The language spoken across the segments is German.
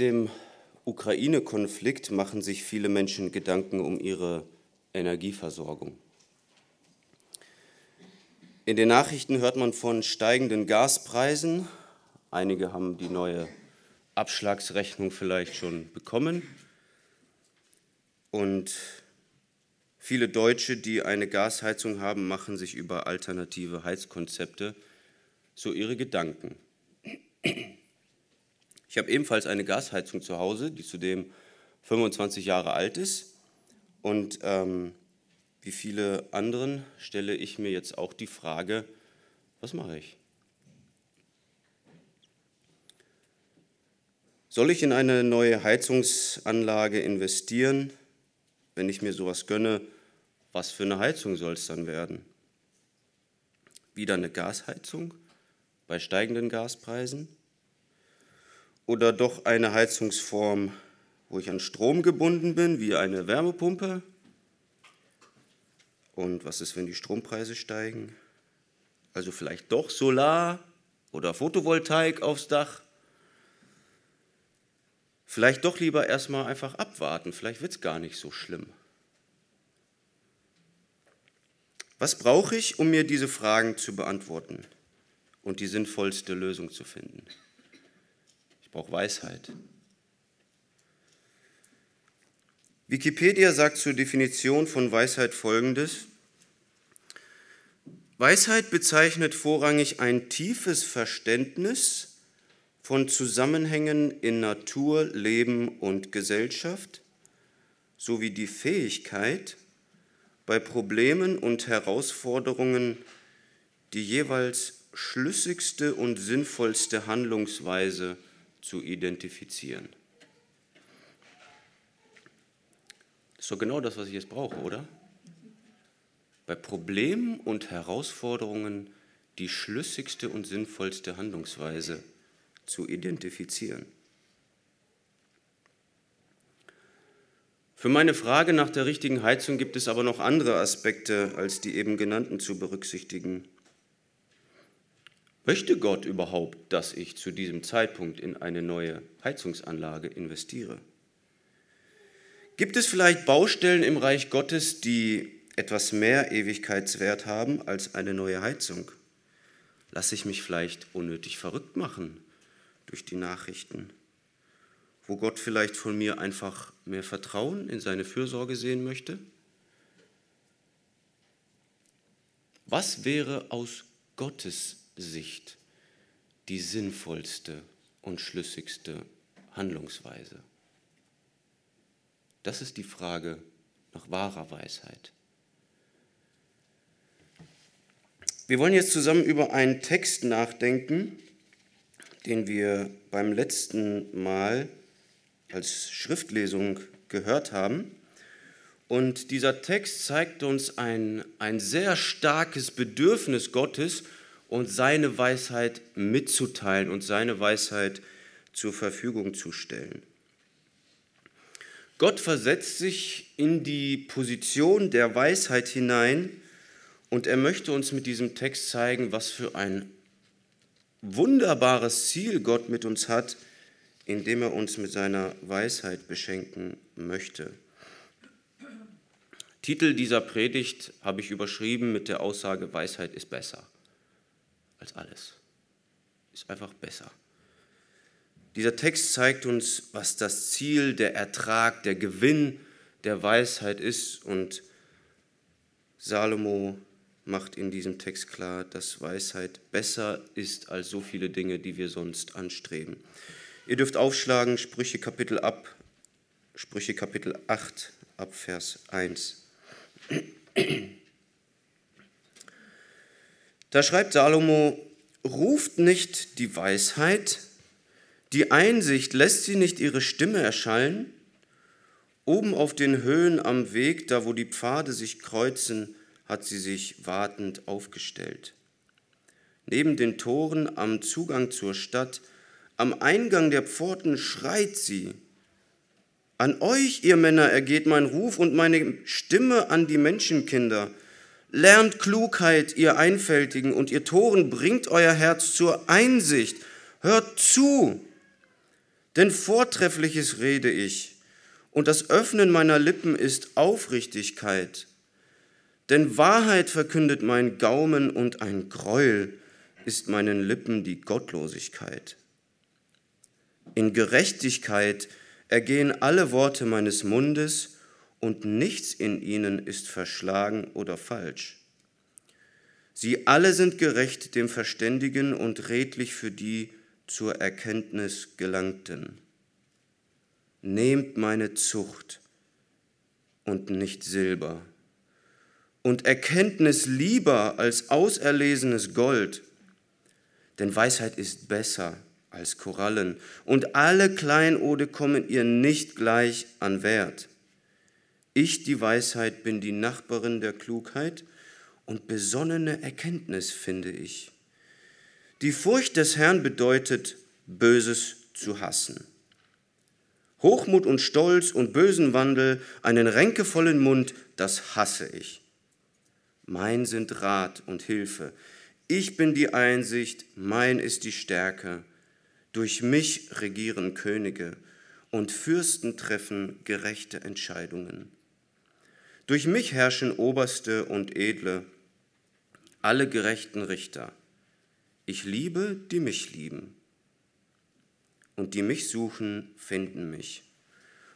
dem Ukraine-Konflikt machen sich viele Menschen Gedanken um ihre Energieversorgung. In den Nachrichten hört man von steigenden Gaspreisen. Einige haben die neue Abschlagsrechnung vielleicht schon bekommen. Und viele Deutsche, die eine Gasheizung haben, machen sich über alternative Heizkonzepte so ihre Gedanken. Ich habe ebenfalls eine Gasheizung zu Hause, die zudem 25 Jahre alt ist. Und ähm, wie viele anderen stelle ich mir jetzt auch die Frage, was mache ich? Soll ich in eine neue Heizungsanlage investieren? Wenn ich mir sowas gönne, was für eine Heizung soll es dann werden? Wieder eine Gasheizung bei steigenden Gaspreisen? Oder doch eine Heizungsform, wo ich an Strom gebunden bin, wie eine Wärmepumpe? Und was ist, wenn die Strompreise steigen? Also vielleicht doch Solar oder Photovoltaik aufs Dach? Vielleicht doch lieber erstmal einfach abwarten, vielleicht wird es gar nicht so schlimm. Was brauche ich, um mir diese Fragen zu beantworten und die sinnvollste Lösung zu finden? Brauche Weisheit. Wikipedia sagt zur Definition von Weisheit Folgendes. Weisheit bezeichnet vorrangig ein tiefes Verständnis von Zusammenhängen in Natur, Leben und Gesellschaft sowie die Fähigkeit, bei Problemen und Herausforderungen die jeweils schlüssigste und sinnvollste Handlungsweise zu identifizieren. Das ist doch genau das, was ich jetzt brauche, oder? Bei Problemen und Herausforderungen die schlüssigste und sinnvollste Handlungsweise zu identifizieren. Für meine Frage nach der richtigen Heizung gibt es aber noch andere Aspekte als die eben genannten zu berücksichtigen. Möchte Gott überhaupt, dass ich zu diesem Zeitpunkt in eine neue Heizungsanlage investiere? Gibt es vielleicht Baustellen im Reich Gottes, die etwas mehr Ewigkeitswert haben als eine neue Heizung? Lasse ich mich vielleicht unnötig verrückt machen durch die Nachrichten, wo Gott vielleicht von mir einfach mehr Vertrauen in seine Fürsorge sehen möchte? Was wäre aus Gottes Sicht die sinnvollste und schlüssigste Handlungsweise? Das ist die Frage nach wahrer Weisheit. Wir wollen jetzt zusammen über einen Text nachdenken, den wir beim letzten Mal als Schriftlesung gehört haben. Und dieser Text zeigt uns ein, ein sehr starkes Bedürfnis Gottes und seine Weisheit mitzuteilen und seine Weisheit zur Verfügung zu stellen. Gott versetzt sich in die Position der Weisheit hinein und er möchte uns mit diesem Text zeigen, was für ein wunderbares Ziel Gott mit uns hat, indem er uns mit seiner Weisheit beschenken möchte. Titel dieser Predigt habe ich überschrieben mit der Aussage, Weisheit ist besser als alles. Ist einfach besser. Dieser Text zeigt uns, was das Ziel, der Ertrag, der Gewinn der Weisheit ist. Und Salomo macht in diesem Text klar, dass Weisheit besser ist als so viele Dinge, die wir sonst anstreben. Ihr dürft aufschlagen, Sprüche Kapitel ab, Sprüche Kapitel 8 ab Vers 1. Da schreibt Salomo, ruft nicht die Weisheit, die Einsicht lässt sie nicht ihre Stimme erschallen, oben auf den Höhen am Weg, da wo die Pfade sich kreuzen, hat sie sich wartend aufgestellt. Neben den Toren am Zugang zur Stadt, am Eingang der Pforten schreit sie. An euch, ihr Männer, ergeht mein Ruf und meine Stimme an die Menschenkinder. Lernt Klugheit, ihr Einfältigen, und ihr Toren, bringt euer Herz zur Einsicht. Hört zu, Denn Vortreffliches rede ich, und das Öffnen meiner Lippen ist Aufrichtigkeit. Denn Wahrheit verkündet mein Gaumen, und ein Gräuel ist meinen Lippen die Gottlosigkeit. In Gerechtigkeit ergehen alle Worte meines Mundes, und nichts in ihnen ist verschlagen oder falsch. Sie alle sind gerecht dem Verständigen und redlich für die zur Erkenntnis gelangten. Nehmt meine Zucht und nicht Silber und Erkenntnis lieber als auserlesenes Gold, denn Weisheit ist besser als Korallen und alle Kleinode kommen ihr nicht gleich an Wert. Ich, die Weisheit, bin die Nachbarin der Klugheit und besonnene Erkenntnis finde ich. Die Furcht des Herrn bedeutet, Böses zu hassen. Hochmut und Stolz und bösen Wandel, einen ränkevollen Mund, das hasse ich. Mein sind Rat und Hilfe. Ich bin die Einsicht, mein ist die Stärke. Durch mich regieren Könige und Fürsten treffen gerechte Entscheidungen. Durch mich herrschen Oberste und Edle, alle gerechten Richter. Ich liebe, die mich lieben. Und die mich suchen, finden mich.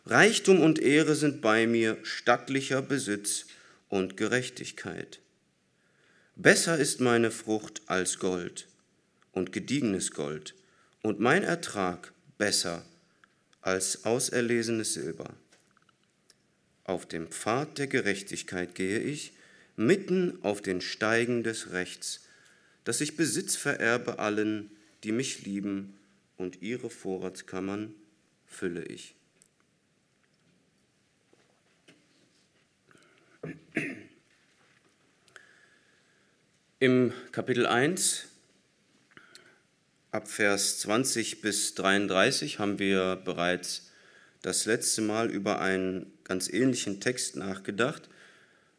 Reichtum und Ehre sind bei mir, stattlicher Besitz und Gerechtigkeit. Besser ist meine Frucht als Gold und gediegenes Gold, und mein Ertrag besser als auserlesenes Silber. Auf dem Pfad der Gerechtigkeit gehe ich, mitten auf den Steigen des Rechts, dass ich Besitz vererbe allen, die mich lieben, und ihre Vorratskammern fülle ich. Im Kapitel 1 ab Vers 20 bis 33 haben wir bereits das letzte Mal über einen ganz ähnlichen Text nachgedacht,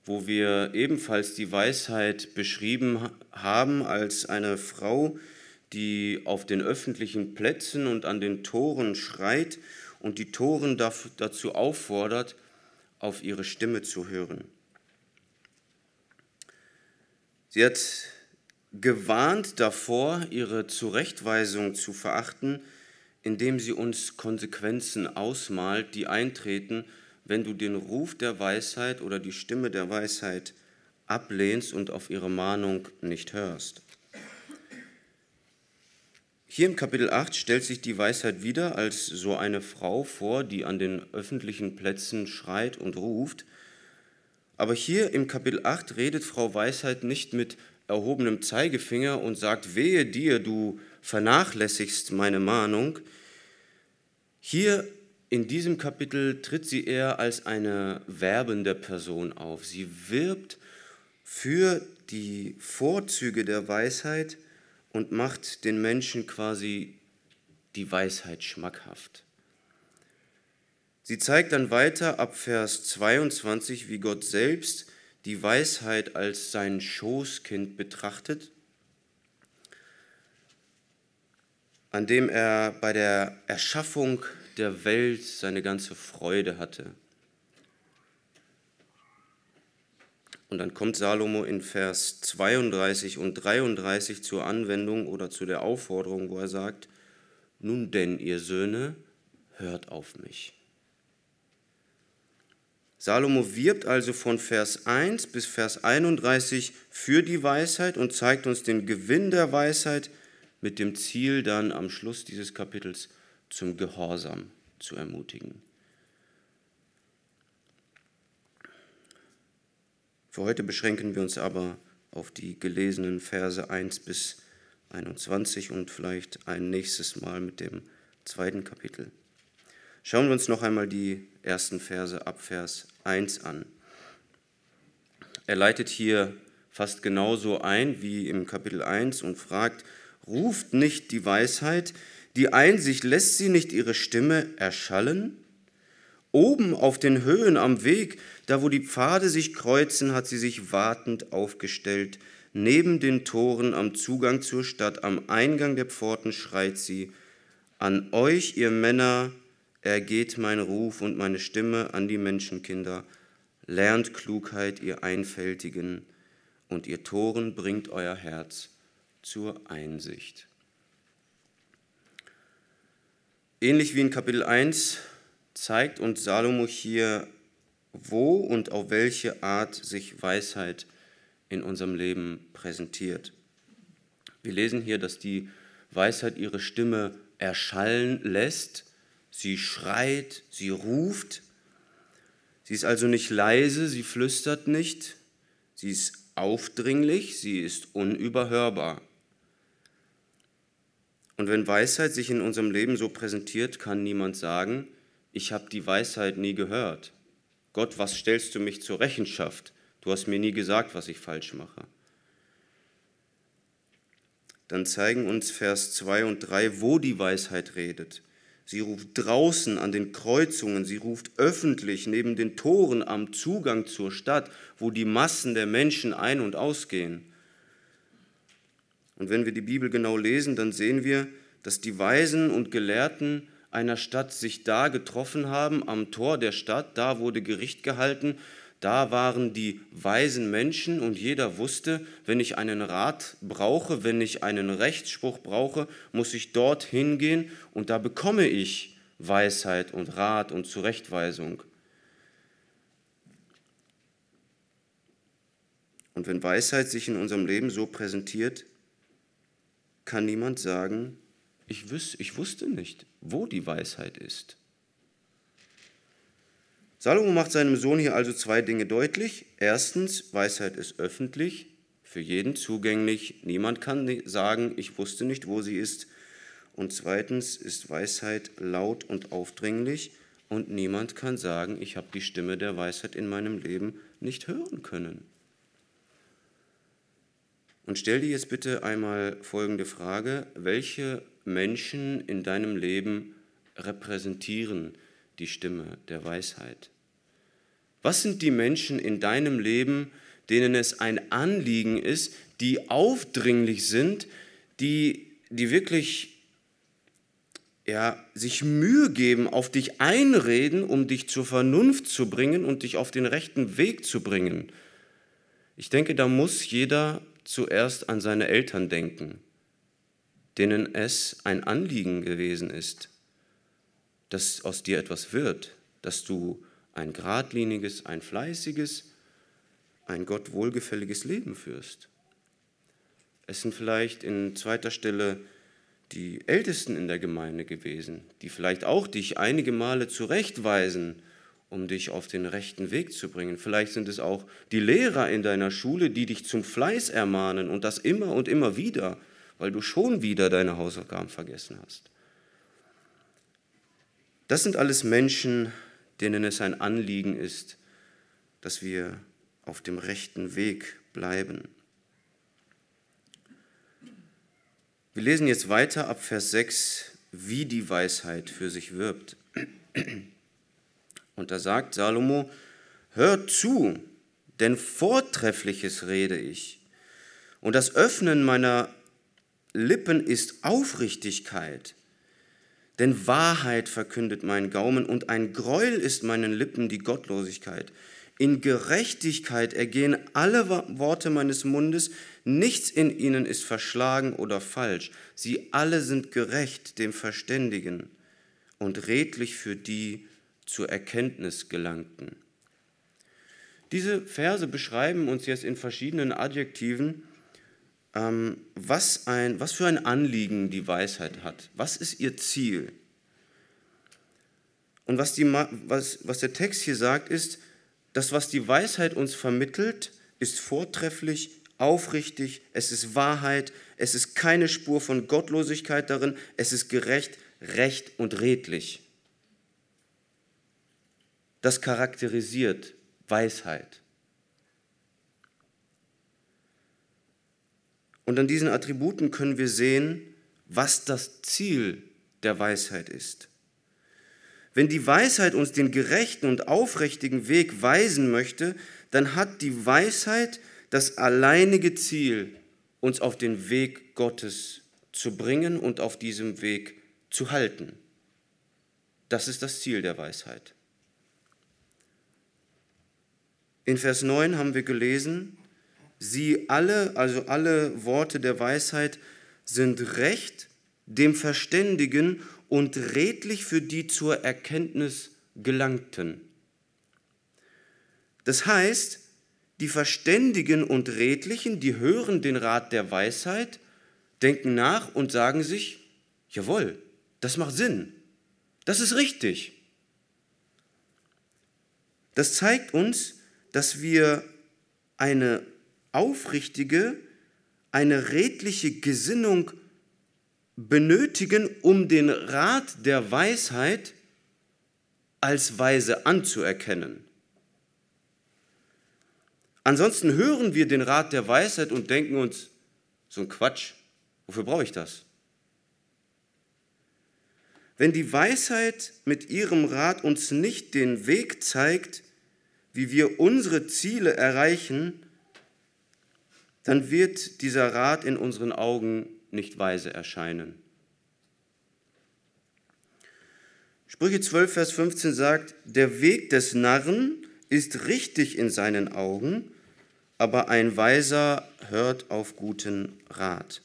wo wir ebenfalls die Weisheit beschrieben haben als eine Frau, die auf den öffentlichen Plätzen und an den Toren schreit und die Toren dazu auffordert, auf ihre Stimme zu hören. Sie hat gewarnt davor, ihre Zurechtweisung zu verachten, indem sie uns Konsequenzen ausmalt, die eintreten, wenn du den Ruf der Weisheit oder die Stimme der Weisheit ablehnst und auf ihre Mahnung nicht hörst. Hier im Kapitel 8 stellt sich die Weisheit wieder als so eine Frau vor, die an den öffentlichen Plätzen schreit und ruft. Aber hier im Kapitel 8 redet Frau Weisheit nicht mit erhobenem Zeigefinger und sagt, wehe dir, du vernachlässigst meine Mahnung. Hier in diesem Kapitel tritt sie eher als eine werbende Person auf. Sie wirbt für die Vorzüge der Weisheit und macht den Menschen quasi die Weisheit schmackhaft. Sie zeigt dann weiter ab Vers 22, wie Gott selbst die Weisheit als sein Schoßkind betrachtet, an dem er bei der Erschaffung der Welt seine ganze Freude hatte. Und dann kommt Salomo in Vers 32 und 33 zur Anwendung oder zu der Aufforderung, wo er sagt, nun denn, ihr Söhne, hört auf mich. Salomo wirbt also von Vers 1 bis Vers 31 für die Weisheit und zeigt uns den Gewinn der Weisheit mit dem Ziel dann am Schluss dieses Kapitels zum Gehorsam zu ermutigen. Für heute beschränken wir uns aber auf die gelesenen Verse 1 bis 21 und vielleicht ein nächstes Mal mit dem zweiten Kapitel. Schauen wir uns noch einmal die ersten Verse ab Vers 1 an. Er leitet hier fast genauso ein wie im Kapitel 1 und fragt, ruft nicht die Weisheit, die Einsicht lässt sie nicht ihre Stimme erschallen? Oben auf den Höhen am Weg, da wo die Pfade sich kreuzen, hat sie sich wartend aufgestellt. Neben den Toren am Zugang zur Stadt, am Eingang der Pforten schreit sie, An euch, ihr Männer, ergeht mein Ruf und meine Stimme an die Menschenkinder. Lernt Klugheit, ihr Einfältigen, und ihr Toren bringt euer Herz zur Einsicht. Ähnlich wie in Kapitel 1 zeigt uns Salomo hier, wo und auf welche Art sich Weisheit in unserem Leben präsentiert. Wir lesen hier, dass die Weisheit ihre Stimme erschallen lässt. Sie schreit, sie ruft. Sie ist also nicht leise, sie flüstert nicht. Sie ist aufdringlich, sie ist unüberhörbar. Und wenn Weisheit sich in unserem Leben so präsentiert, kann niemand sagen, ich habe die Weisheit nie gehört. Gott, was stellst du mich zur Rechenschaft? Du hast mir nie gesagt, was ich falsch mache. Dann zeigen uns Vers 2 und 3, wo die Weisheit redet. Sie ruft draußen an den Kreuzungen, sie ruft öffentlich neben den Toren am Zugang zur Stadt, wo die Massen der Menschen ein- und ausgehen. Und wenn wir die Bibel genau lesen, dann sehen wir, dass die Weisen und Gelehrten einer Stadt sich da getroffen haben, am Tor der Stadt, da wurde Gericht gehalten, da waren die weisen Menschen. Und jeder wusste, wenn ich einen Rat brauche, wenn ich einen Rechtsspruch brauche, muss ich dort hingehen. Und da bekomme ich Weisheit und Rat und Zurechtweisung. Und wenn Weisheit sich in unserem Leben so präsentiert, kann niemand sagen, ich, wüs ich wusste nicht, wo die Weisheit ist. Salomo macht seinem Sohn hier also zwei Dinge deutlich. Erstens, Weisheit ist öffentlich, für jeden zugänglich. Niemand kann sagen, ich wusste nicht, wo sie ist. Und zweitens ist Weisheit laut und aufdringlich und niemand kann sagen, ich habe die Stimme der Weisheit in meinem Leben nicht hören können. Und stell dir jetzt bitte einmal folgende Frage. Welche Menschen in deinem Leben repräsentieren die Stimme der Weisheit? Was sind die Menschen in deinem Leben, denen es ein Anliegen ist, die aufdringlich sind, die, die wirklich ja, sich Mühe geben, auf dich einreden, um dich zur Vernunft zu bringen und dich auf den rechten Weg zu bringen? Ich denke, da muss jeder zuerst an seine Eltern denken, denen es ein Anliegen gewesen ist, dass aus dir etwas wird, dass du ein geradliniges, ein fleißiges, ein Gott wohlgefälliges Leben führst. Es sind vielleicht in zweiter Stelle die Ältesten in der Gemeinde gewesen, die vielleicht auch dich einige Male zurechtweisen um dich auf den rechten Weg zu bringen. Vielleicht sind es auch die Lehrer in deiner Schule, die dich zum Fleiß ermahnen und das immer und immer wieder, weil du schon wieder deine Hausaufgaben vergessen hast. Das sind alles Menschen, denen es ein Anliegen ist, dass wir auf dem rechten Weg bleiben. Wir lesen jetzt weiter ab Vers 6, wie die Weisheit für sich wirbt. Und da sagt Salomo, hört zu, denn Vortreffliches rede ich. Und das Öffnen meiner Lippen ist Aufrichtigkeit. Denn Wahrheit verkündet mein Gaumen und ein Gräuel ist meinen Lippen die Gottlosigkeit. In Gerechtigkeit ergehen alle Worte meines Mundes, nichts in ihnen ist verschlagen oder falsch. Sie alle sind gerecht dem Verständigen und redlich für die, zur Erkenntnis gelangten. Diese Verse beschreiben uns jetzt in verschiedenen Adjektiven, ähm, was, ein, was für ein Anliegen die Weisheit hat. Was ist ihr Ziel? Und was, die, was, was der Text hier sagt, ist, das, was die Weisheit uns vermittelt, ist vortrefflich, aufrichtig, es ist Wahrheit, es ist keine Spur von Gottlosigkeit darin, es ist gerecht, recht und redlich. Das charakterisiert Weisheit. Und an diesen Attributen können wir sehen, was das Ziel der Weisheit ist. Wenn die Weisheit uns den gerechten und aufrichtigen Weg weisen möchte, dann hat die Weisheit das alleinige Ziel, uns auf den Weg Gottes zu bringen und auf diesem Weg zu halten. Das ist das Ziel der Weisheit. In Vers 9 haben wir gelesen, sie alle, also alle Worte der Weisheit, sind recht, dem Verständigen und redlich für die zur Erkenntnis gelangten. Das heißt, die Verständigen und Redlichen, die hören den Rat der Weisheit, denken nach und sagen sich, jawohl, das macht Sinn, das ist richtig. Das zeigt uns, dass wir eine aufrichtige, eine redliche Gesinnung benötigen, um den Rat der Weisheit als weise anzuerkennen. Ansonsten hören wir den Rat der Weisheit und denken uns, so ein Quatsch, wofür brauche ich das? Wenn die Weisheit mit ihrem Rat uns nicht den Weg zeigt, wie wir unsere Ziele erreichen, dann wird dieser Rat in unseren Augen nicht weise erscheinen. Sprüche 12, Vers 15 sagt, der Weg des Narren ist richtig in seinen Augen, aber ein Weiser hört auf guten Rat.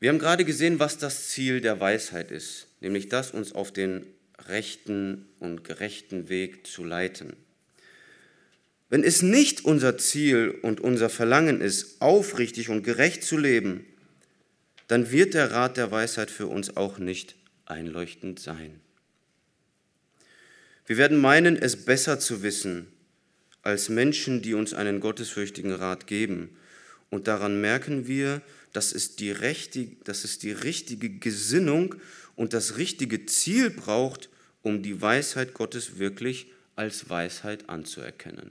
Wir haben gerade gesehen, was das Ziel der Weisheit ist, nämlich das, uns auf den rechten und gerechten Weg zu leiten. Wenn es nicht unser Ziel und unser Verlangen ist, aufrichtig und gerecht zu leben, dann wird der Rat der Weisheit für uns auch nicht einleuchtend sein. Wir werden meinen, es besser zu wissen als Menschen, die uns einen gottesfürchtigen Rat geben. Und daran merken wir, dass es die, richtige, dass es die richtige Gesinnung und das richtige Ziel braucht, um die Weisheit Gottes wirklich als Weisheit anzuerkennen.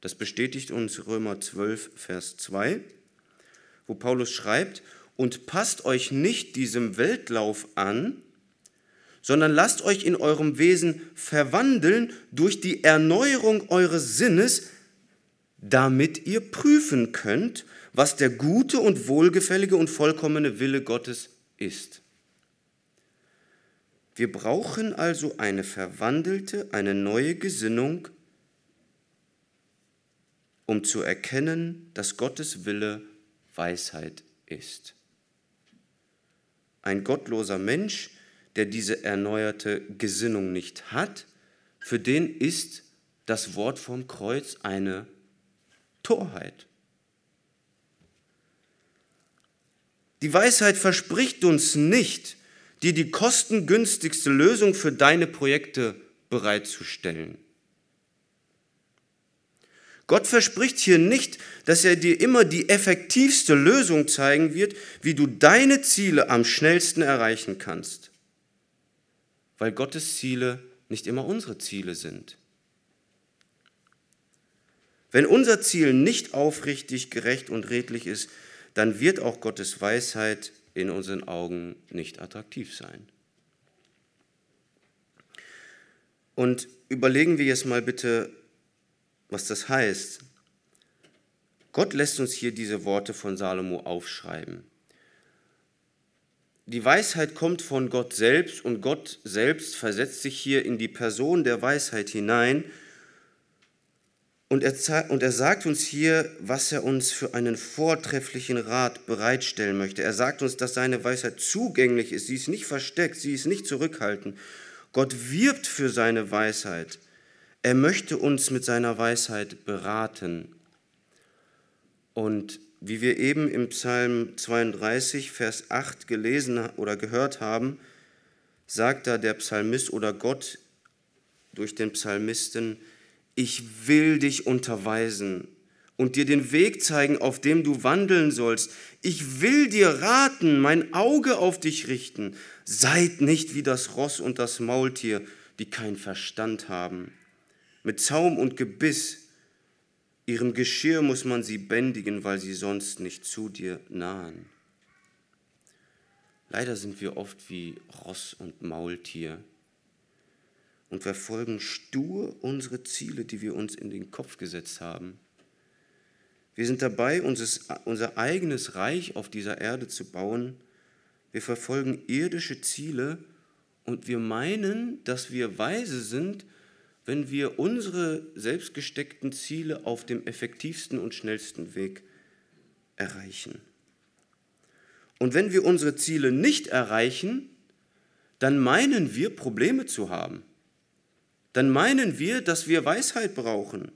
Das bestätigt uns Römer 12, Vers 2, wo Paulus schreibt, und passt euch nicht diesem Weltlauf an, sondern lasst euch in eurem Wesen verwandeln durch die Erneuerung eures Sinnes, damit ihr prüfen könnt, was der gute und wohlgefällige und vollkommene Wille Gottes ist. Wir brauchen also eine verwandelte, eine neue Gesinnung, um zu erkennen, dass Gottes Wille Weisheit ist. Ein gottloser Mensch, der diese erneuerte Gesinnung nicht hat, für den ist das Wort vom Kreuz eine Torheit. Die Weisheit verspricht uns nicht, dir die kostengünstigste Lösung für deine Projekte bereitzustellen. Gott verspricht hier nicht, dass er dir immer die effektivste Lösung zeigen wird, wie du deine Ziele am schnellsten erreichen kannst, weil Gottes Ziele nicht immer unsere Ziele sind. Wenn unser Ziel nicht aufrichtig, gerecht und redlich ist, dann wird auch Gottes Weisheit in unseren Augen nicht attraktiv sein. Und überlegen wir jetzt mal bitte, was das heißt. Gott lässt uns hier diese Worte von Salomo aufschreiben. Die Weisheit kommt von Gott selbst und Gott selbst versetzt sich hier in die Person der Weisheit hinein. Und er, und er sagt uns hier, was er uns für einen vortrefflichen Rat bereitstellen möchte. Er sagt uns, dass seine Weisheit zugänglich ist. Sie ist nicht versteckt, sie ist nicht zurückhaltend. Gott wirbt für seine Weisheit. Er möchte uns mit seiner Weisheit beraten. Und wie wir eben im Psalm 32, Vers 8 gelesen oder gehört haben, sagt da der Psalmist oder Gott durch den Psalmisten, ich will dich unterweisen und dir den Weg zeigen, auf dem du wandeln sollst. Ich will dir raten, mein Auge auf dich richten. Seid nicht wie das Ross und das Maultier, die kein Verstand haben mit Zaum und Gebiss. Ihrem Geschirr muss man sie bändigen, weil sie sonst nicht zu dir nahen. Leider sind wir oft wie Ross und Maultier und verfolgen stur unsere Ziele, die wir uns in den Kopf gesetzt haben. Wir sind dabei, unser eigenes Reich auf dieser Erde zu bauen, wir verfolgen irdische Ziele und wir meinen, dass wir weise sind, wenn wir unsere selbstgesteckten Ziele auf dem effektivsten und schnellsten Weg erreichen. Und wenn wir unsere Ziele nicht erreichen, dann meinen wir Probleme zu haben. Dann meinen wir, dass wir Weisheit brauchen.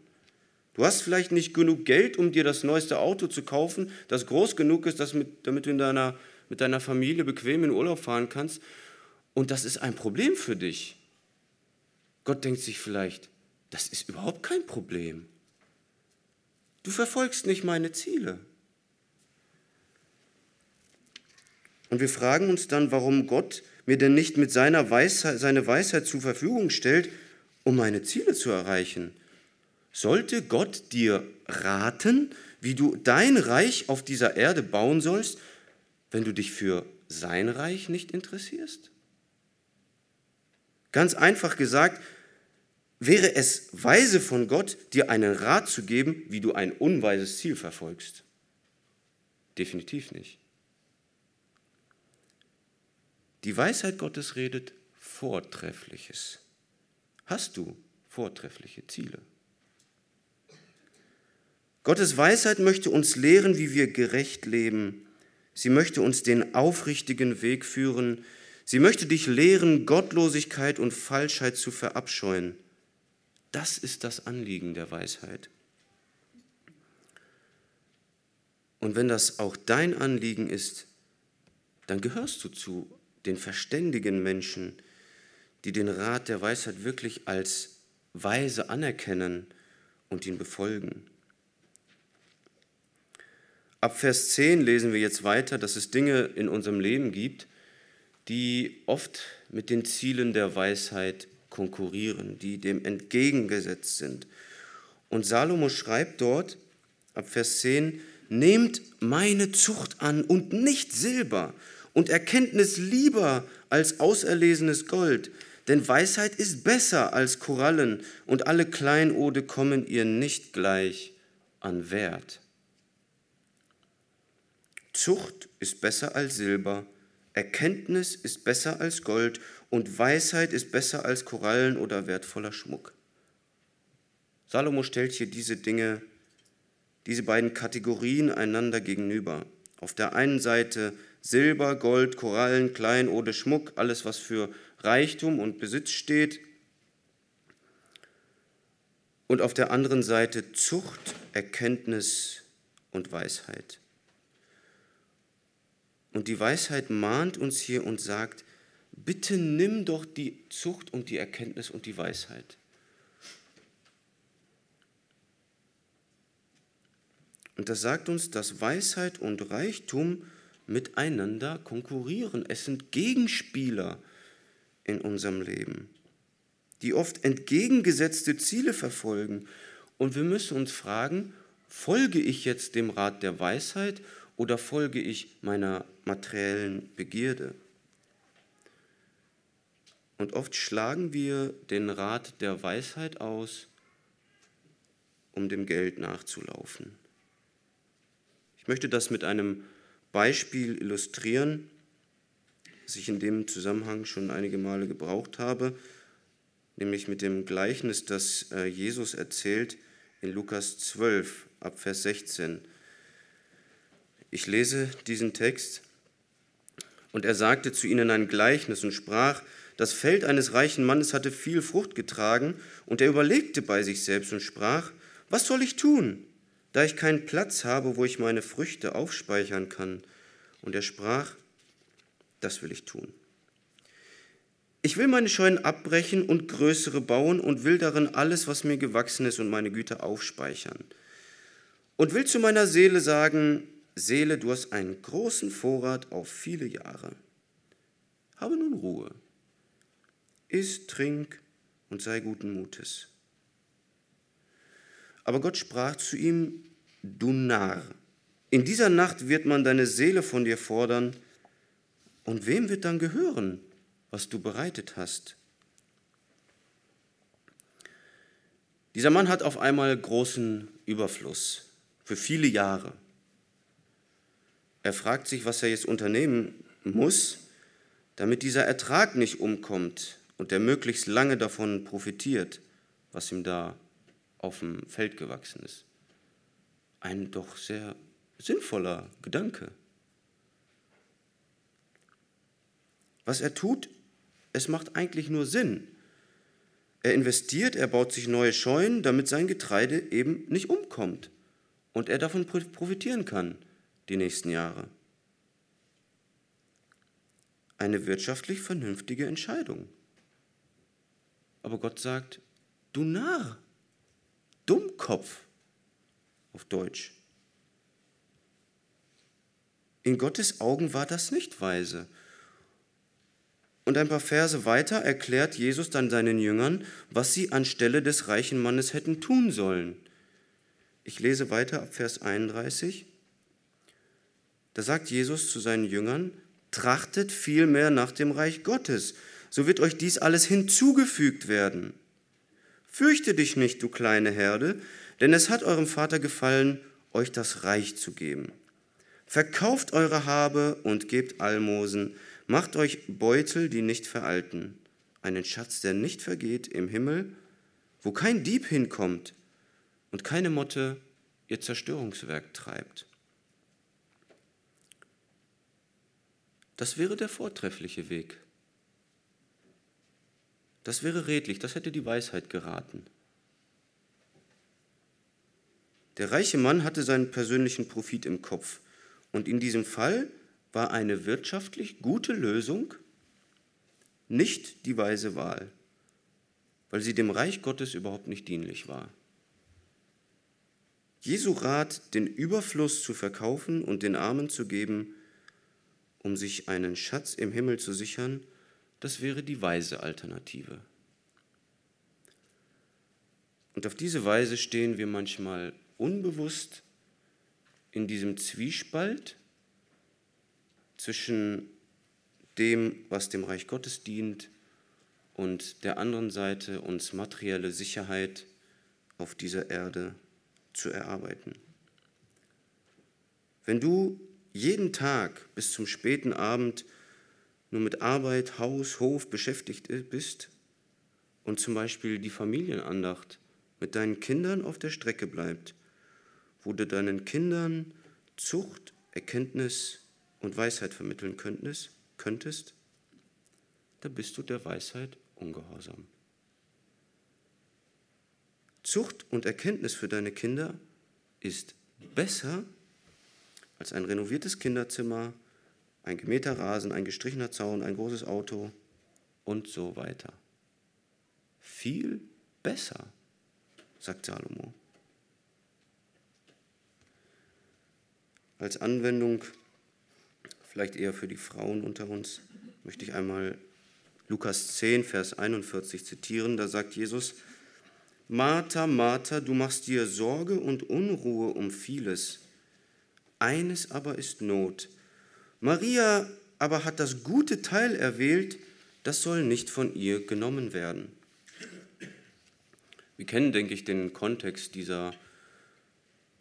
Du hast vielleicht nicht genug Geld, um dir das neueste Auto zu kaufen, das groß genug ist, mit, damit du in deiner, mit deiner Familie bequem in Urlaub fahren kannst. Und das ist ein Problem für dich. Gott denkt sich vielleicht, das ist überhaupt kein Problem. Du verfolgst nicht meine Ziele. Und wir fragen uns dann, warum Gott mir denn nicht mit seiner Weisheit, seine Weisheit zur Verfügung stellt, um meine Ziele zu erreichen. Sollte Gott dir raten, wie du dein Reich auf dieser Erde bauen sollst, wenn du dich für sein Reich nicht interessierst? Ganz einfach gesagt, wäre es weise von Gott, dir einen Rat zu geben, wie du ein unweises Ziel verfolgst? Definitiv nicht. Die Weisheit Gottes redet Vortreffliches. Hast du vortreffliche Ziele? Gottes Weisheit möchte uns lehren, wie wir gerecht leben. Sie möchte uns den aufrichtigen Weg führen. Sie möchte dich lehren, Gottlosigkeit und Falschheit zu verabscheuen. Das ist das Anliegen der Weisheit. Und wenn das auch dein Anliegen ist, dann gehörst du zu den verständigen Menschen, die den Rat der Weisheit wirklich als weise anerkennen und ihn befolgen. Ab Vers 10 lesen wir jetzt weiter, dass es Dinge in unserem Leben gibt, die oft mit den Zielen der Weisheit konkurrieren, die dem entgegengesetzt sind. Und Salomo schreibt dort, ab Vers 10, Nehmt meine Zucht an und nicht Silber und Erkenntnis lieber als auserlesenes Gold, denn Weisheit ist besser als Korallen und alle Kleinode kommen ihr nicht gleich an Wert. Zucht ist besser als Silber, Erkenntnis ist besser als Gold und Weisheit ist besser als Korallen oder wertvoller Schmuck. Salomo stellt hier diese Dinge, diese beiden Kategorien einander gegenüber. Auf der einen Seite Silber, Gold, Korallen, Kleinode, Schmuck, alles, was für Reichtum und Besitz steht. Und auf der anderen Seite Zucht, Erkenntnis und Weisheit. Und die Weisheit mahnt uns hier und sagt, bitte nimm doch die Zucht und die Erkenntnis und die Weisheit. Und das sagt uns, dass Weisheit und Reichtum miteinander konkurrieren. Es sind Gegenspieler in unserem Leben, die oft entgegengesetzte Ziele verfolgen. Und wir müssen uns fragen, folge ich jetzt dem Rat der Weisheit oder folge ich meiner materiellen Begierde? Und oft schlagen wir den Rat der Weisheit aus, um dem Geld nachzulaufen. Ich möchte das mit einem Beispiel illustrieren, das ich in dem Zusammenhang schon einige Male gebraucht habe, nämlich mit dem Gleichnis, das äh, Jesus erzählt in Lukas 12 ab Vers 16. Ich lese diesen Text. Und er sagte zu ihnen ein Gleichnis und sprach, das Feld eines reichen Mannes hatte viel Frucht getragen, und er überlegte bei sich selbst und sprach, was soll ich tun? da ich keinen Platz habe, wo ich meine Früchte aufspeichern kann. Und er sprach, das will ich tun. Ich will meine Scheunen abbrechen und größere bauen und will darin alles, was mir gewachsen ist und meine Güter aufspeichern. Und will zu meiner Seele sagen, Seele, du hast einen großen Vorrat auf viele Jahre. Habe nun Ruhe. Iss, trink und sei guten Mutes. Aber Gott sprach zu ihm, du Narr, in dieser Nacht wird man deine Seele von dir fordern, und wem wird dann gehören, was du bereitet hast? Dieser Mann hat auf einmal großen Überfluss für viele Jahre. Er fragt sich, was er jetzt unternehmen muss, damit dieser Ertrag nicht umkommt und er möglichst lange davon profitiert, was ihm da auf dem Feld gewachsen ist. Ein doch sehr sinnvoller Gedanke. Was er tut, es macht eigentlich nur Sinn. Er investiert, er baut sich neue Scheunen, damit sein Getreide eben nicht umkommt und er davon profitieren kann die nächsten Jahre. Eine wirtschaftlich vernünftige Entscheidung. Aber Gott sagt, du Narr, Dummkopf auf Deutsch. In Gottes Augen war das nicht weise. Und ein paar Verse weiter erklärt Jesus dann seinen Jüngern, was sie anstelle des reichen Mannes hätten tun sollen. Ich lese weiter ab Vers 31. Da sagt Jesus zu seinen Jüngern, trachtet vielmehr nach dem Reich Gottes, so wird euch dies alles hinzugefügt werden. Fürchte dich nicht, du kleine Herde, denn es hat eurem Vater gefallen, euch das Reich zu geben. Verkauft eure Habe und gebt Almosen, macht euch Beutel, die nicht veralten, einen Schatz, der nicht vergeht im Himmel, wo kein Dieb hinkommt und keine Motte ihr Zerstörungswerk treibt. Das wäre der vortreffliche Weg. Das wäre redlich, das hätte die Weisheit geraten. Der reiche Mann hatte seinen persönlichen Profit im Kopf. Und in diesem Fall war eine wirtschaftlich gute Lösung nicht die weise Wahl, weil sie dem Reich Gottes überhaupt nicht dienlich war. Jesu Rat, den Überfluss zu verkaufen und den Armen zu geben, um sich einen Schatz im Himmel zu sichern, das wäre die weise Alternative. Und auf diese Weise stehen wir manchmal unbewusst in diesem Zwiespalt zwischen dem, was dem Reich Gottes dient, und der anderen Seite uns materielle Sicherheit auf dieser Erde zu erarbeiten. Wenn du jeden Tag bis zum späten Abend nur mit Arbeit, Haus, Hof beschäftigt bist und zum Beispiel die Familienandacht mit deinen Kindern auf der Strecke bleibt, wo du deinen Kindern Zucht, Erkenntnis und Weisheit vermitteln könntest, könntest, da bist du der Weisheit ungehorsam. Zucht und Erkenntnis für deine Kinder ist besser als ein renoviertes Kinderzimmer, ein gemähter Rasen, ein gestrichener Zaun, ein großes Auto und so weiter. Viel besser, sagt Salomo. Als Anwendung, vielleicht eher für die Frauen unter uns, möchte ich einmal Lukas 10, Vers 41 zitieren. Da sagt Jesus, Martha, Martha, du machst dir Sorge und Unruhe um vieles. Eines aber ist Not. Maria aber hat das gute Teil erwählt, das soll nicht von ihr genommen werden. Wir kennen, denke ich, den Kontext dieser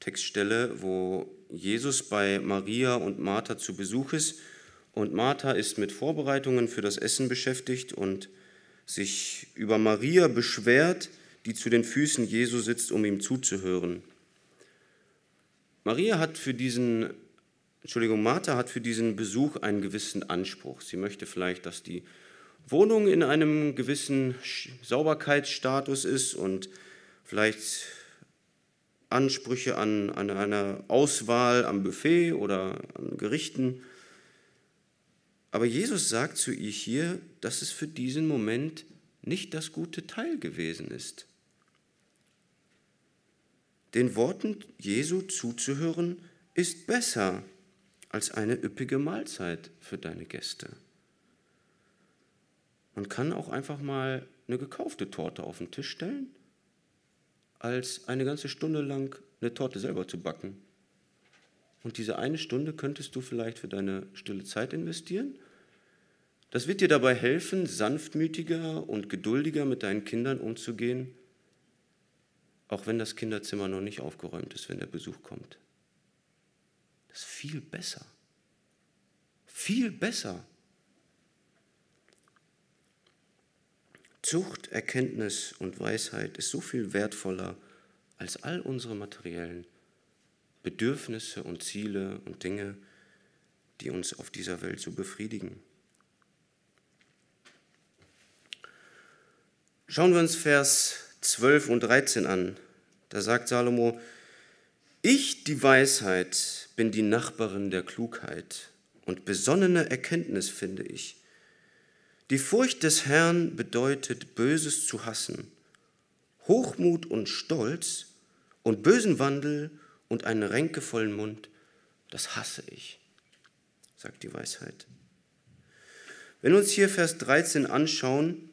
Textstelle, wo Jesus bei Maria und Martha zu Besuch ist. Und Martha ist mit Vorbereitungen für das Essen beschäftigt und sich über Maria beschwert, die zu den Füßen Jesu sitzt, um ihm zuzuhören. Maria hat für diesen, Entschuldigung, Martha hat für diesen Besuch einen gewissen Anspruch. Sie möchte vielleicht, dass die Wohnung in einem gewissen Sauberkeitsstatus ist und vielleicht Ansprüche an, an eine Auswahl am Buffet oder an Gerichten. Aber Jesus sagt zu ihr hier, dass es für diesen Moment nicht das gute Teil gewesen ist. Den Worten Jesu zuzuhören ist besser als eine üppige Mahlzeit für deine Gäste. Man kann auch einfach mal eine gekaufte Torte auf den Tisch stellen als eine ganze Stunde lang eine Torte selber zu backen. Und diese eine Stunde könntest du vielleicht für deine stille Zeit investieren. Das wird dir dabei helfen, sanftmütiger und geduldiger mit deinen Kindern umzugehen, auch wenn das Kinderzimmer noch nicht aufgeräumt ist, wenn der Besuch kommt. Das ist viel besser. viel besser. Zucht, Erkenntnis und Weisheit ist so viel wertvoller als all unsere materiellen Bedürfnisse und Ziele und Dinge, die uns auf dieser Welt so befriedigen. Schauen wir uns Vers 12 und 13 an. Da sagt Salomo, ich, die Weisheit, bin die Nachbarin der Klugheit und besonnene Erkenntnis finde ich. Die Furcht des Herrn bedeutet, Böses zu hassen, Hochmut und Stolz und bösen Wandel und einen ränkevollen Mund, das hasse ich, sagt die Weisheit. Wenn wir uns hier Vers 13 anschauen,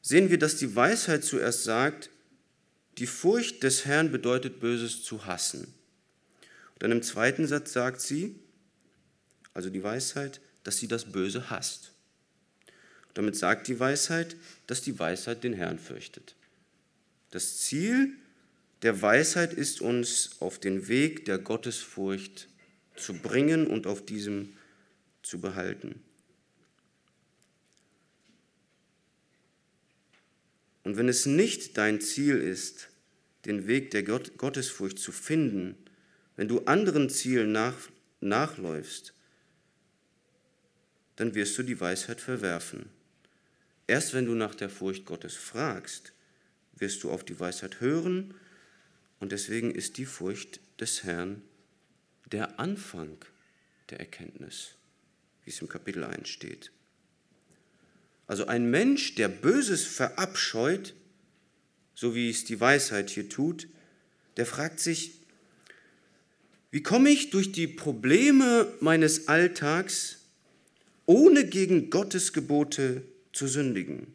sehen wir, dass die Weisheit zuerst sagt, die Furcht des Herrn bedeutet Böses zu hassen. Und dann im zweiten Satz sagt sie, also die Weisheit, dass sie das Böse hasst. Damit sagt die Weisheit, dass die Weisheit den Herrn fürchtet. Das Ziel der Weisheit ist uns auf den Weg der Gottesfurcht zu bringen und auf diesem zu behalten. Und wenn es nicht dein Ziel ist, den Weg der Gott Gottesfurcht zu finden, wenn du anderen Zielen nach, nachläufst, dann wirst du die Weisheit verwerfen. Erst wenn du nach der Furcht Gottes fragst, wirst du auf die Weisheit hören und deswegen ist die Furcht des Herrn der Anfang der Erkenntnis, wie es im Kapitel 1 steht. Also ein Mensch, der Böses verabscheut, so wie es die Weisheit hier tut, der fragt sich, wie komme ich durch die Probleme meines Alltags, ohne gegen Gottes Gebote zu sündigen?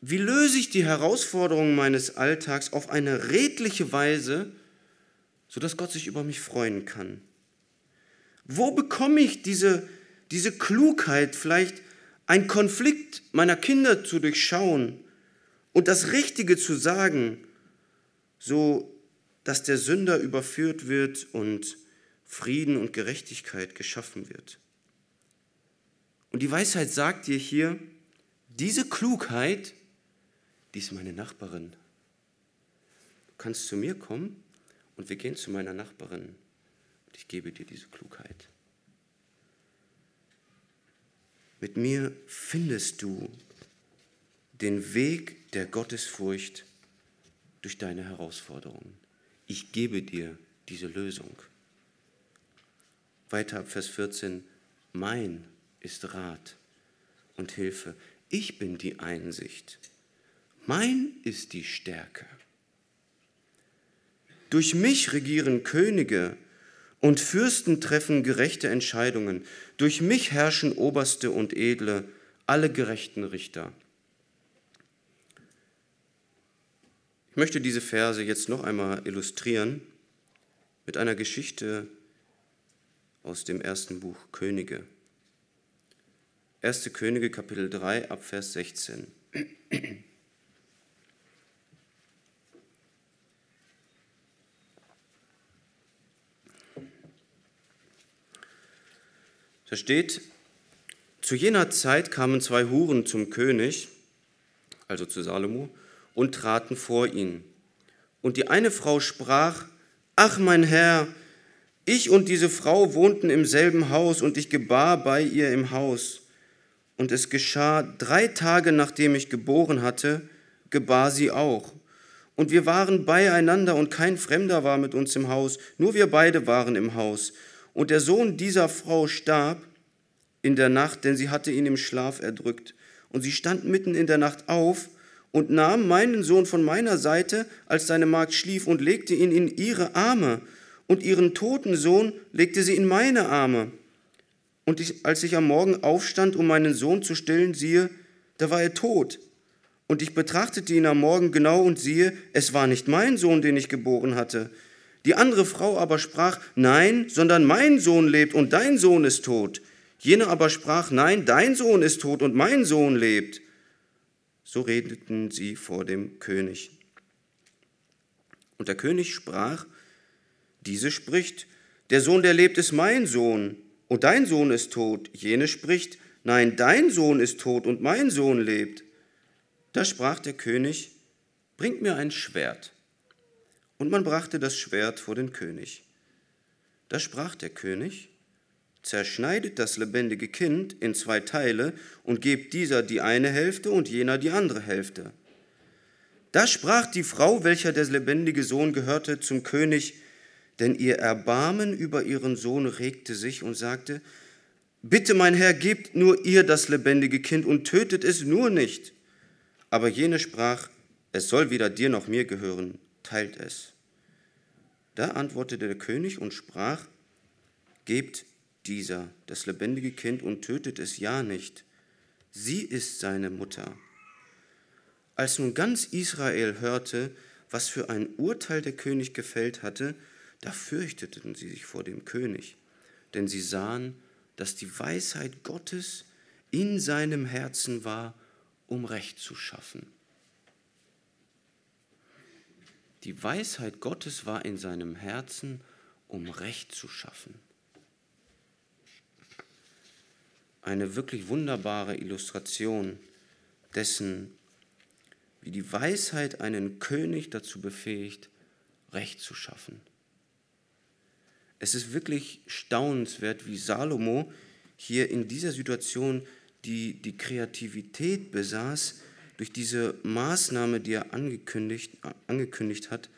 Wie löse ich die Herausforderungen meines Alltags auf eine redliche Weise, sodass Gott sich über mich freuen kann? Wo bekomme ich diese, diese Klugheit, vielleicht einen Konflikt meiner Kinder zu durchschauen und das Richtige zu sagen, so dass der Sünder überführt wird und Frieden und Gerechtigkeit geschaffen wird. Und die Weisheit sagt dir hier, diese Klugheit, die ist meine Nachbarin. Du kannst zu mir kommen und wir gehen zu meiner Nachbarin und ich gebe dir diese Klugheit. Mit mir findest du den Weg der Gottesfurcht durch deine Herausforderungen. Ich gebe dir diese Lösung. Weiter ab Vers 14. Mein ist Rat und Hilfe. Ich bin die Einsicht. Mein ist die Stärke. Durch mich regieren Könige und Fürsten treffen gerechte Entscheidungen. Durch mich herrschen Oberste und Edle, alle gerechten Richter. Ich möchte diese Verse jetzt noch einmal illustrieren mit einer Geschichte aus dem ersten Buch Könige. 1. Könige Kapitel 3 ab Vers 16. Da steht, zu jener Zeit kamen zwei Huren zum König, also zu Salomo, und traten vor ihn. Und die eine Frau sprach, ach mein Herr, ich und diese Frau wohnten im selben Haus und ich gebar bei ihr im Haus. Und es geschah drei Tage nachdem ich geboren hatte, gebar sie auch. Und wir waren beieinander und kein Fremder war mit uns im Haus, nur wir beide waren im Haus. Und der Sohn dieser Frau starb in der Nacht, denn sie hatte ihn im Schlaf erdrückt. Und sie stand mitten in der Nacht auf und nahm meinen Sohn von meiner Seite, als seine Magd schlief, und legte ihn in ihre Arme. Und ihren toten Sohn legte sie in meine Arme. Und ich, als ich am Morgen aufstand, um meinen Sohn zu stillen, siehe, da war er tot. Und ich betrachtete ihn am Morgen genau und siehe, es war nicht mein Sohn, den ich geboren hatte. Die andere Frau aber sprach, nein, sondern mein Sohn lebt und dein Sohn ist tot. Jene aber sprach, nein, dein Sohn ist tot und mein Sohn lebt. So redeten sie vor dem König. Und der König sprach, diese spricht, der Sohn, der lebt, ist mein Sohn. Und dein Sohn ist tot. Jene spricht, nein, dein Sohn ist tot und mein Sohn lebt. Da sprach der König, bringt mir ein Schwert. Und man brachte das Schwert vor den König. Da sprach der König, zerschneidet das lebendige Kind in zwei Teile und gebt dieser die eine Hälfte und jener die andere Hälfte. Da sprach die Frau, welcher der lebendige Sohn gehörte, zum König, denn ihr Erbarmen über ihren Sohn regte sich und sagte, Bitte, mein Herr, gebt nur ihr das lebendige Kind und tötet es nur nicht. Aber jene sprach, es soll weder dir noch mir gehören, teilt es. Da antwortete der König und sprach, Gebt dieser das lebendige Kind und tötet es ja nicht. Sie ist seine Mutter. Als nun ganz Israel hörte, was für ein Urteil der König gefällt hatte, da fürchteten sie sich vor dem König, denn sie sahen, dass die Weisheit Gottes in seinem Herzen war, um Recht zu schaffen. Die Weisheit Gottes war in seinem Herzen, um Recht zu schaffen. Eine wirklich wunderbare Illustration dessen, wie die Weisheit einen König dazu befähigt, Recht zu schaffen. Es ist wirklich staunenswert, wie Salomo hier in dieser Situation die, die Kreativität besaß, durch diese Maßnahme, die er angekündigt, angekündigt hat,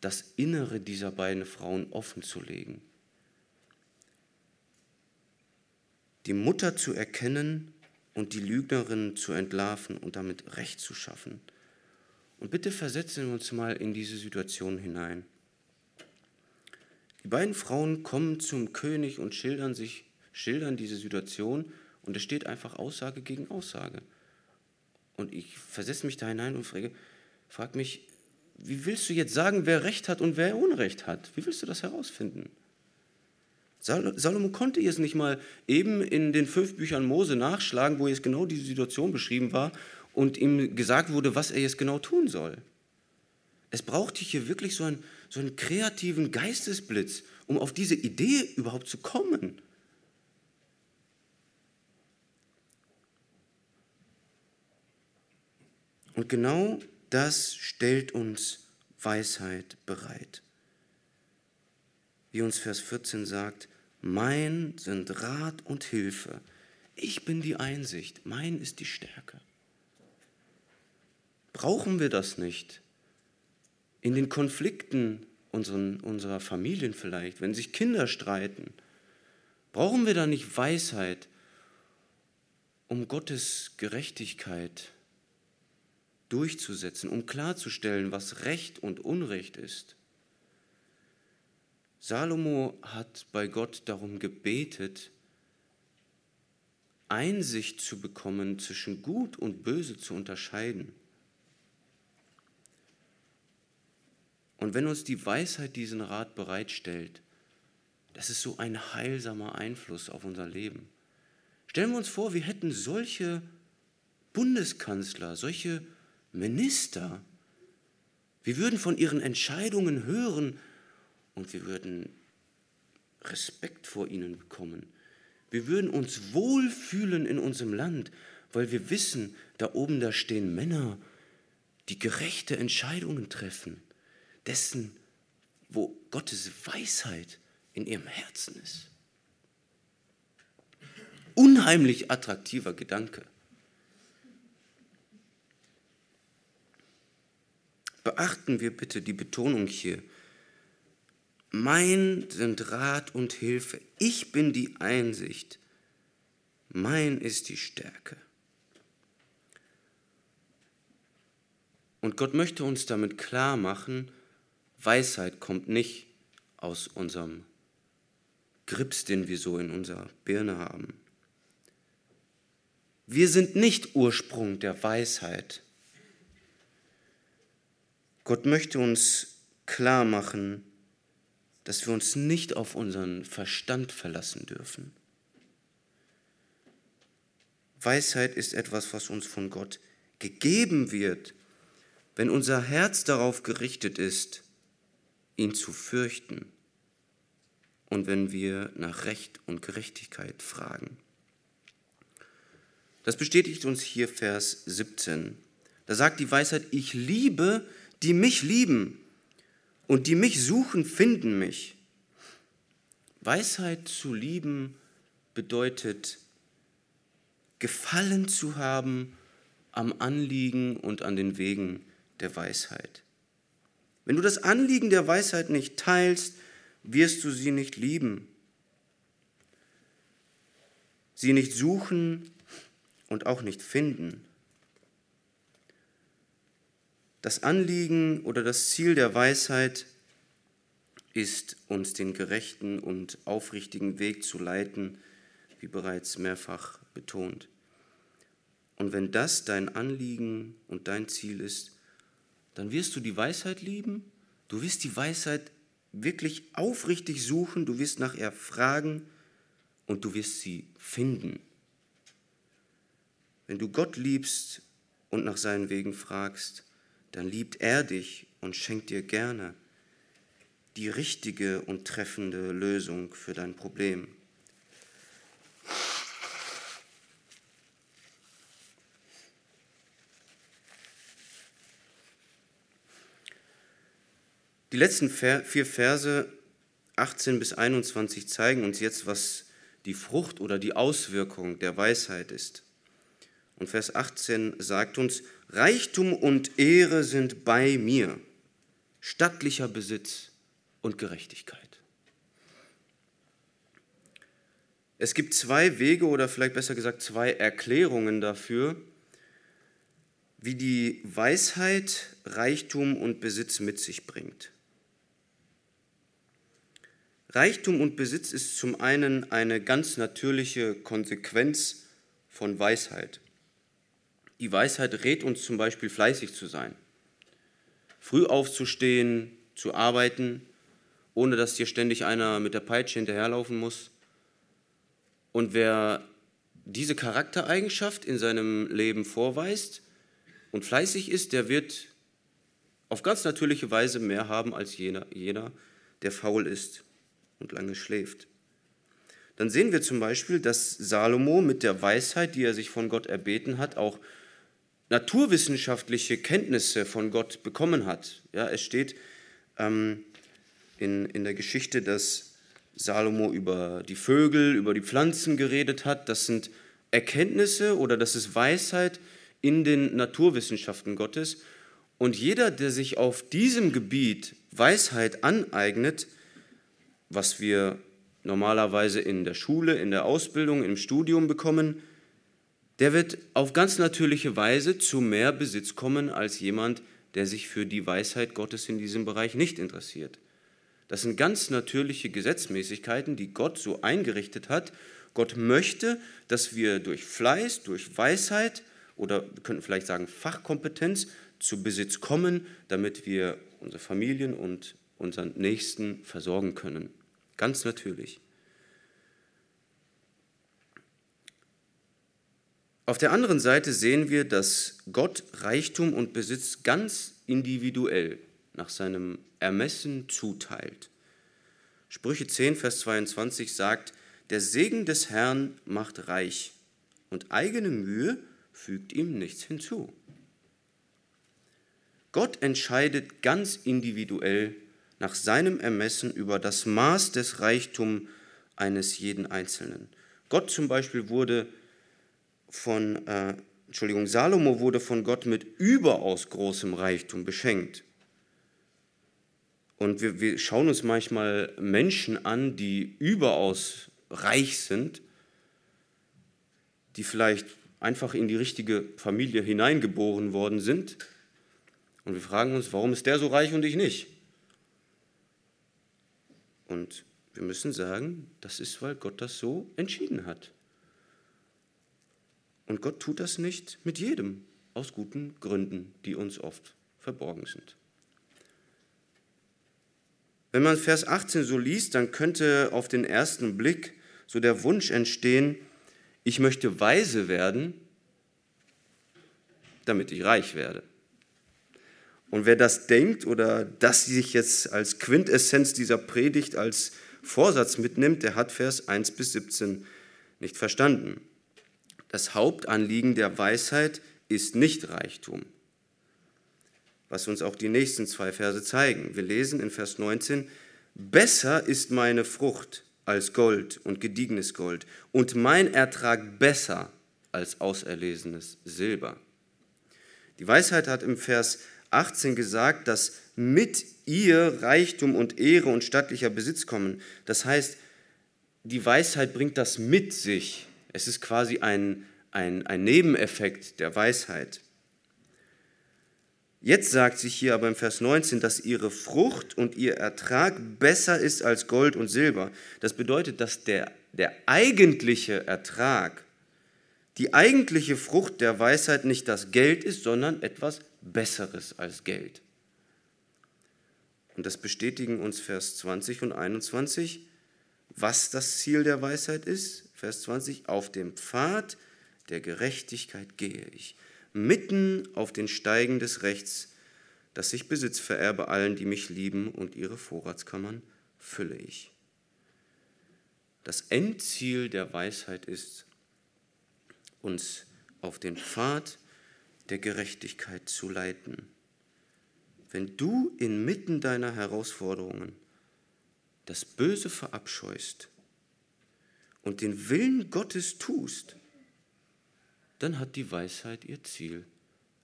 das Innere dieser beiden Frauen offen zu legen. Die Mutter zu erkennen und die Lügnerin zu entlarven und damit Recht zu schaffen. Und bitte versetzen wir uns mal in diese Situation hinein. Die beiden Frauen kommen zum König und schildern sich, schildern diese Situation und es steht einfach Aussage gegen Aussage. Und ich versetze mich da hinein und frage, frag mich, wie willst du jetzt sagen, wer Recht hat und wer Unrecht hat? Wie willst du das herausfinden? Salomo konnte jetzt nicht mal eben in den fünf Büchern Mose nachschlagen, wo jetzt genau diese Situation beschrieben war und ihm gesagt wurde, was er jetzt genau tun soll. Es brauchte hier wirklich so einen, so einen kreativen Geistesblitz, um auf diese Idee überhaupt zu kommen. Und genau das stellt uns Weisheit bereit. Wie uns Vers 14 sagt, mein sind Rat und Hilfe. Ich bin die Einsicht, mein ist die Stärke. Brauchen wir das nicht? In den Konflikten unseren, unserer Familien vielleicht, wenn sich Kinder streiten, brauchen wir da nicht Weisheit, um Gottes Gerechtigkeit durchzusetzen, um klarzustellen, was Recht und Unrecht ist. Salomo hat bei Gott darum gebetet, Einsicht zu bekommen, zwischen Gut und Böse zu unterscheiden. Und wenn uns die Weisheit diesen Rat bereitstellt, das ist so ein heilsamer Einfluss auf unser Leben. Stellen wir uns vor, wir hätten solche Bundeskanzler, solche Minister. Wir würden von ihren Entscheidungen hören und wir würden Respekt vor ihnen bekommen. Wir würden uns wohlfühlen in unserem Land, weil wir wissen, da oben da stehen Männer, die gerechte Entscheidungen treffen dessen, wo Gottes Weisheit in ihrem Herzen ist. Unheimlich attraktiver Gedanke. Beachten wir bitte die Betonung hier. Mein sind Rat und Hilfe. Ich bin die Einsicht. Mein ist die Stärke. Und Gott möchte uns damit klar machen, Weisheit kommt nicht aus unserem Grips, den wir so in unserer Birne haben. Wir sind nicht Ursprung der Weisheit. Gott möchte uns klar machen, dass wir uns nicht auf unseren Verstand verlassen dürfen. Weisheit ist etwas, was uns von Gott gegeben wird, wenn unser Herz darauf gerichtet ist, ihn zu fürchten. und wenn wir nach Recht und Gerechtigkeit fragen. Das bestätigt uns hier Vers 17. Da sagt die Weisheit, ich liebe, die mich lieben und die mich suchen, finden mich. Weisheit zu lieben bedeutet Gefallen zu haben am Anliegen und an den Wegen der Weisheit. Wenn du das Anliegen der Weisheit nicht teilst, wirst du sie nicht lieben, sie nicht suchen und auch nicht finden. Das Anliegen oder das Ziel der Weisheit ist, uns den gerechten und aufrichtigen Weg zu leiten, wie bereits mehrfach betont. Und wenn das dein Anliegen und dein Ziel ist, dann wirst du die Weisheit lieben, du wirst die Weisheit wirklich aufrichtig suchen, du wirst nach ihr fragen und du wirst sie finden. Wenn du Gott liebst und nach seinen Wegen fragst, dann liebt er dich und schenkt dir gerne die richtige und treffende Lösung für dein Problem. Die letzten vier Verse 18 bis 21 zeigen uns jetzt, was die Frucht oder die Auswirkung der Weisheit ist. Und Vers 18 sagt uns, Reichtum und Ehre sind bei mir, stattlicher Besitz und Gerechtigkeit. Es gibt zwei Wege oder vielleicht besser gesagt zwei Erklärungen dafür, wie die Weisheit Reichtum und Besitz mit sich bringt. Reichtum und Besitz ist zum einen eine ganz natürliche Konsequenz von Weisheit. Die Weisheit rät uns zum Beispiel fleißig zu sein, früh aufzustehen, zu arbeiten, ohne dass dir ständig einer mit der Peitsche hinterherlaufen muss. Und wer diese Charaktereigenschaft in seinem Leben vorweist und fleißig ist, der wird auf ganz natürliche Weise mehr haben als jener, jener der faul ist und lange schläft. Dann sehen wir zum Beispiel, dass Salomo mit der Weisheit, die er sich von Gott erbeten hat, auch naturwissenschaftliche Kenntnisse von Gott bekommen hat. Ja, es steht ähm, in, in der Geschichte, dass Salomo über die Vögel, über die Pflanzen geredet hat. Das sind Erkenntnisse oder das ist Weisheit in den Naturwissenschaften Gottes. Und jeder, der sich auf diesem Gebiet Weisheit aneignet, was wir normalerweise in der Schule, in der Ausbildung, im Studium bekommen, der wird auf ganz natürliche Weise zu mehr Besitz kommen als jemand, der sich für die Weisheit Gottes in diesem Bereich nicht interessiert. Das sind ganz natürliche Gesetzmäßigkeiten, die Gott so eingerichtet hat. Gott möchte, dass wir durch Fleiß, durch Weisheit oder wir könnten vielleicht sagen Fachkompetenz zu Besitz kommen, damit wir unsere Familien und unseren Nächsten versorgen können. Ganz natürlich. Auf der anderen Seite sehen wir, dass Gott Reichtum und Besitz ganz individuell nach seinem Ermessen zuteilt. Sprüche 10, Vers 22 sagt, der Segen des Herrn macht reich und eigene Mühe fügt ihm nichts hinzu. Gott entscheidet ganz individuell nach seinem Ermessen über das Maß des Reichtums eines jeden Einzelnen. Gott zum Beispiel wurde von, äh, Entschuldigung, Salomo wurde von Gott mit überaus großem Reichtum beschenkt. Und wir, wir schauen uns manchmal Menschen an, die überaus reich sind, die vielleicht einfach in die richtige Familie hineingeboren worden sind. Und wir fragen uns, warum ist der so reich und ich nicht? Und wir müssen sagen, das ist, weil Gott das so entschieden hat. Und Gott tut das nicht mit jedem, aus guten Gründen, die uns oft verborgen sind. Wenn man Vers 18 so liest, dann könnte auf den ersten Blick so der Wunsch entstehen, ich möchte weise werden, damit ich reich werde. Und wer das denkt oder das sich jetzt als Quintessenz dieser Predigt als Vorsatz mitnimmt, der hat Vers 1 bis 17 nicht verstanden. Das Hauptanliegen der Weisheit ist nicht Reichtum, was uns auch die nächsten zwei Verse zeigen. Wir lesen in Vers 19, Besser ist meine Frucht als Gold und gediegenes Gold und mein Ertrag besser als auserlesenes Silber. Die Weisheit hat im Vers 18 gesagt, dass mit ihr Reichtum und Ehre und stattlicher Besitz kommen. Das heißt, die Weisheit bringt das mit sich. Es ist quasi ein, ein, ein Nebeneffekt der Weisheit. Jetzt sagt sich hier aber im Vers 19, dass ihre Frucht und ihr Ertrag besser ist als Gold und Silber. Das bedeutet, dass der, der eigentliche Ertrag, die eigentliche Frucht der Weisheit nicht das Geld ist, sondern etwas Besseres als Geld. Und das bestätigen uns Vers 20 und 21, was das Ziel der Weisheit ist. Vers 20, auf dem Pfad der Gerechtigkeit gehe ich, mitten auf den Steigen des Rechts, dass ich Besitz vererbe allen, die mich lieben, und ihre Vorratskammern fülle ich. Das Endziel der Weisheit ist, uns auf den Pfad der Gerechtigkeit zu leiten. Wenn du inmitten deiner Herausforderungen das Böse verabscheust und den Willen Gottes tust, dann hat die Weisheit ihr Ziel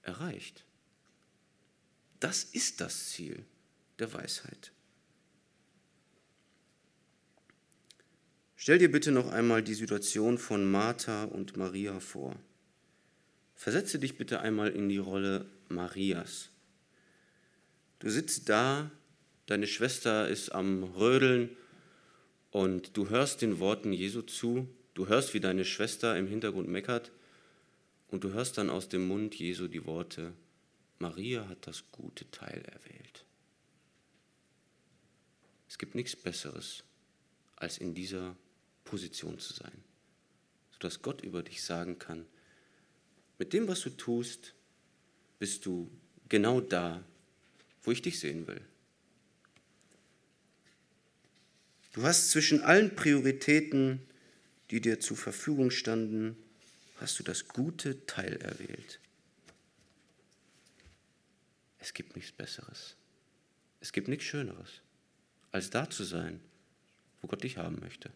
erreicht. Das ist das Ziel der Weisheit. Stell dir bitte noch einmal die Situation von Martha und Maria vor. Versetze dich bitte einmal in die Rolle Marias. Du sitzt da, deine Schwester ist am Rödeln und du hörst den Worten Jesu zu, du hörst, wie deine Schwester im Hintergrund meckert und du hörst dann aus dem Mund Jesu die Worte, Maria hat das gute Teil erwählt. Es gibt nichts Besseres, als in dieser Position zu sein, sodass Gott über dich sagen kann, mit dem, was du tust, bist du genau da, wo ich dich sehen will. Du hast zwischen allen Prioritäten, die dir zur Verfügung standen, hast du das gute Teil erwählt. Es gibt nichts Besseres. Es gibt nichts Schöneres, als da zu sein, wo Gott dich haben möchte.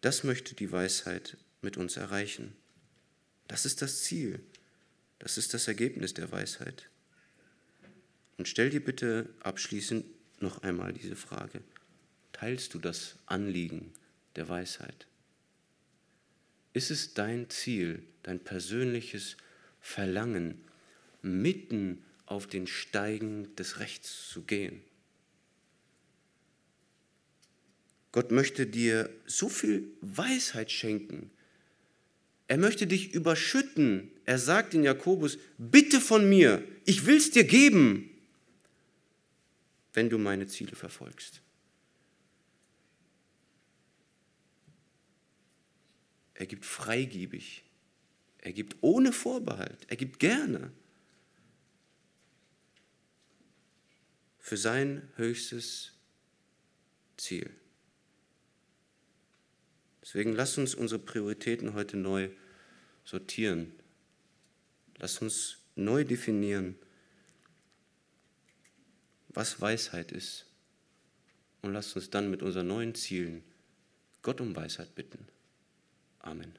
Das möchte die Weisheit mit uns erreichen. Das ist das Ziel. Das ist das Ergebnis der Weisheit. Und stell dir bitte abschließend noch einmal diese Frage. Teilst du das Anliegen der Weisheit? Ist es dein Ziel, dein persönliches Verlangen, mitten auf den Steigen des Rechts zu gehen? Gott möchte dir so viel Weisheit schenken, er möchte dich überschütten. Er sagt in Jakobus, bitte von mir, ich will es dir geben, wenn du meine Ziele verfolgst. Er gibt freigebig. Er gibt ohne Vorbehalt. Er gibt gerne. Für sein höchstes Ziel. Deswegen lass uns unsere Prioritäten heute neu sortieren. Lass uns neu definieren, was Weisheit ist. Und lass uns dann mit unseren neuen Zielen Gott um Weisheit bitten. Amen.